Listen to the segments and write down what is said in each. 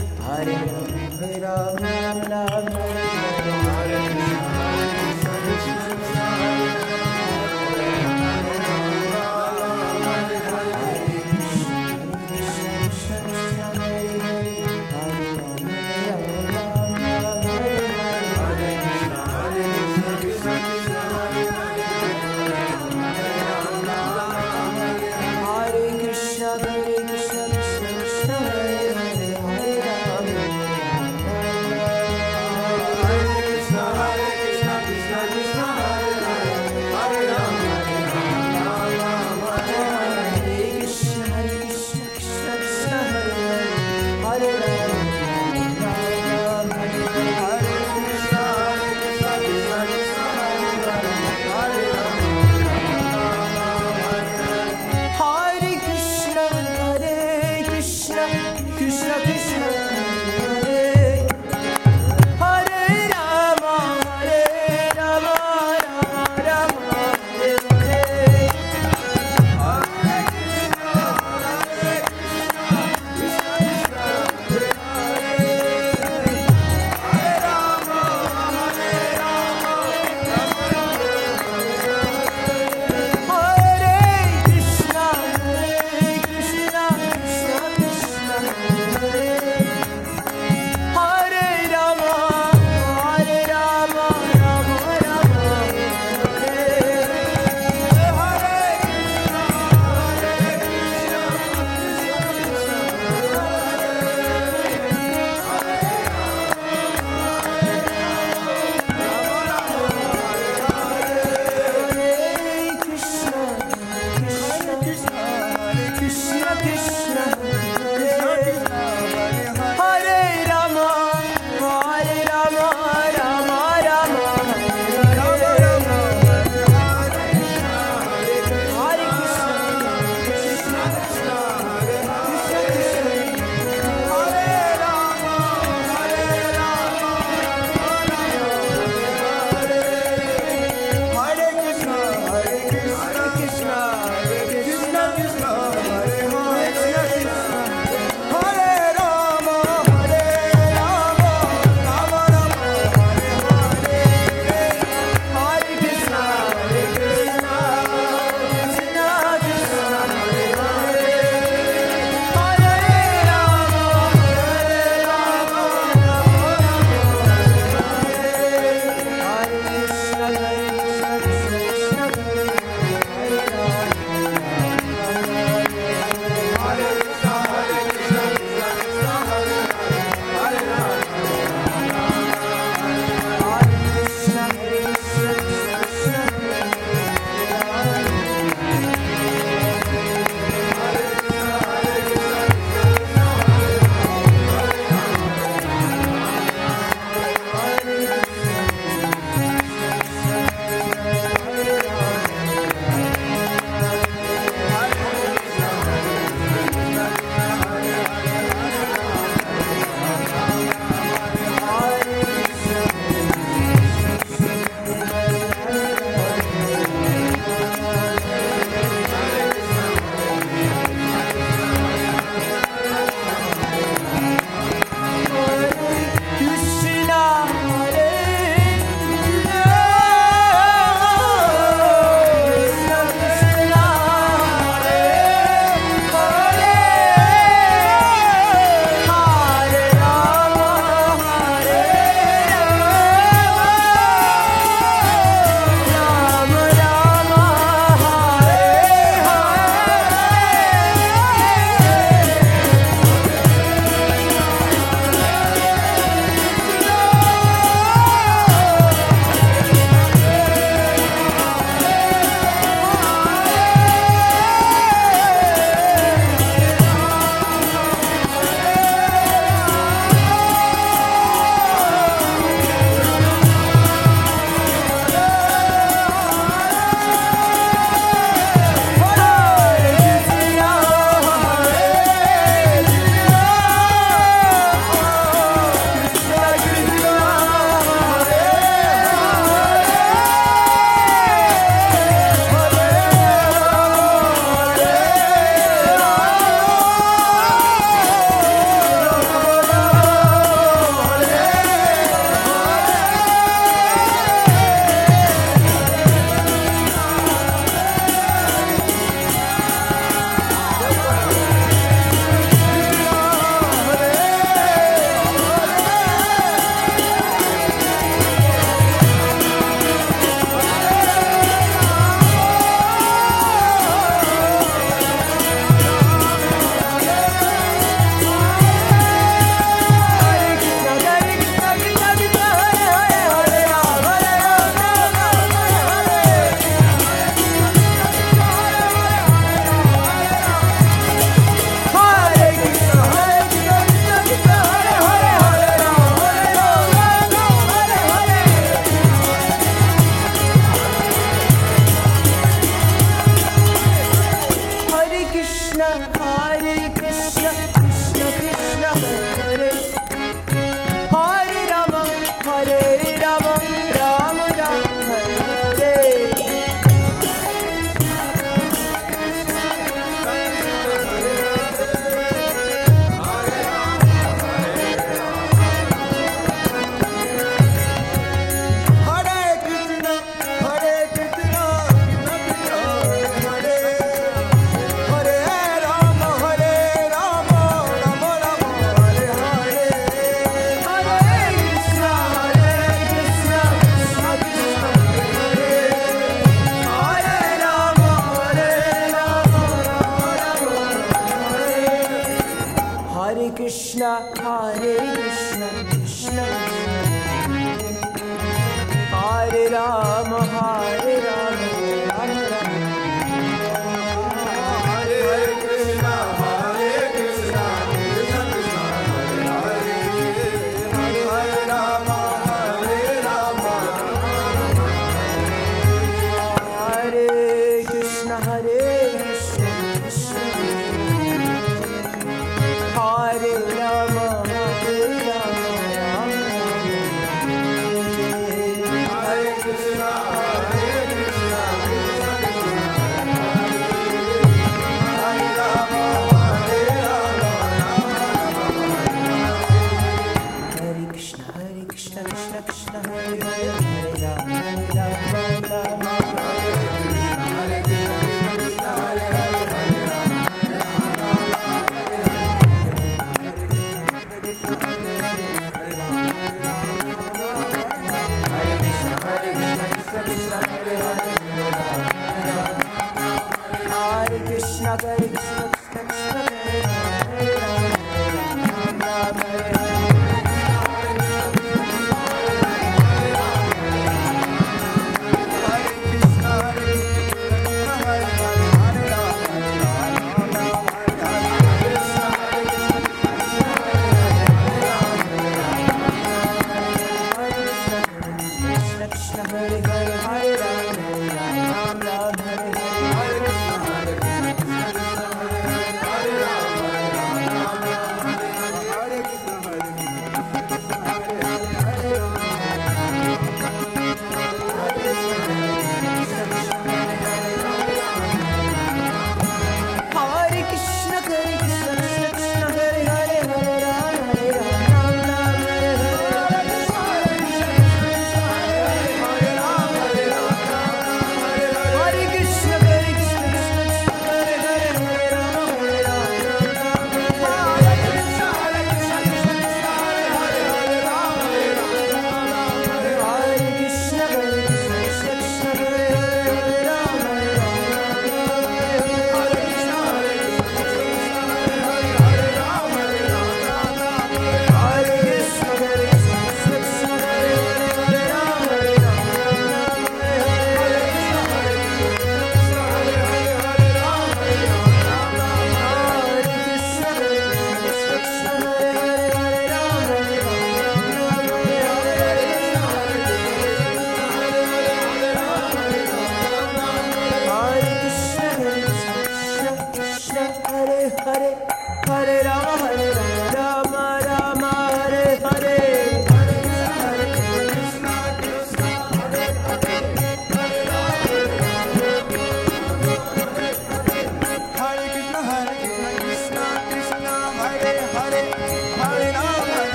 I Hare Ram Ram Ram Ram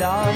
dog.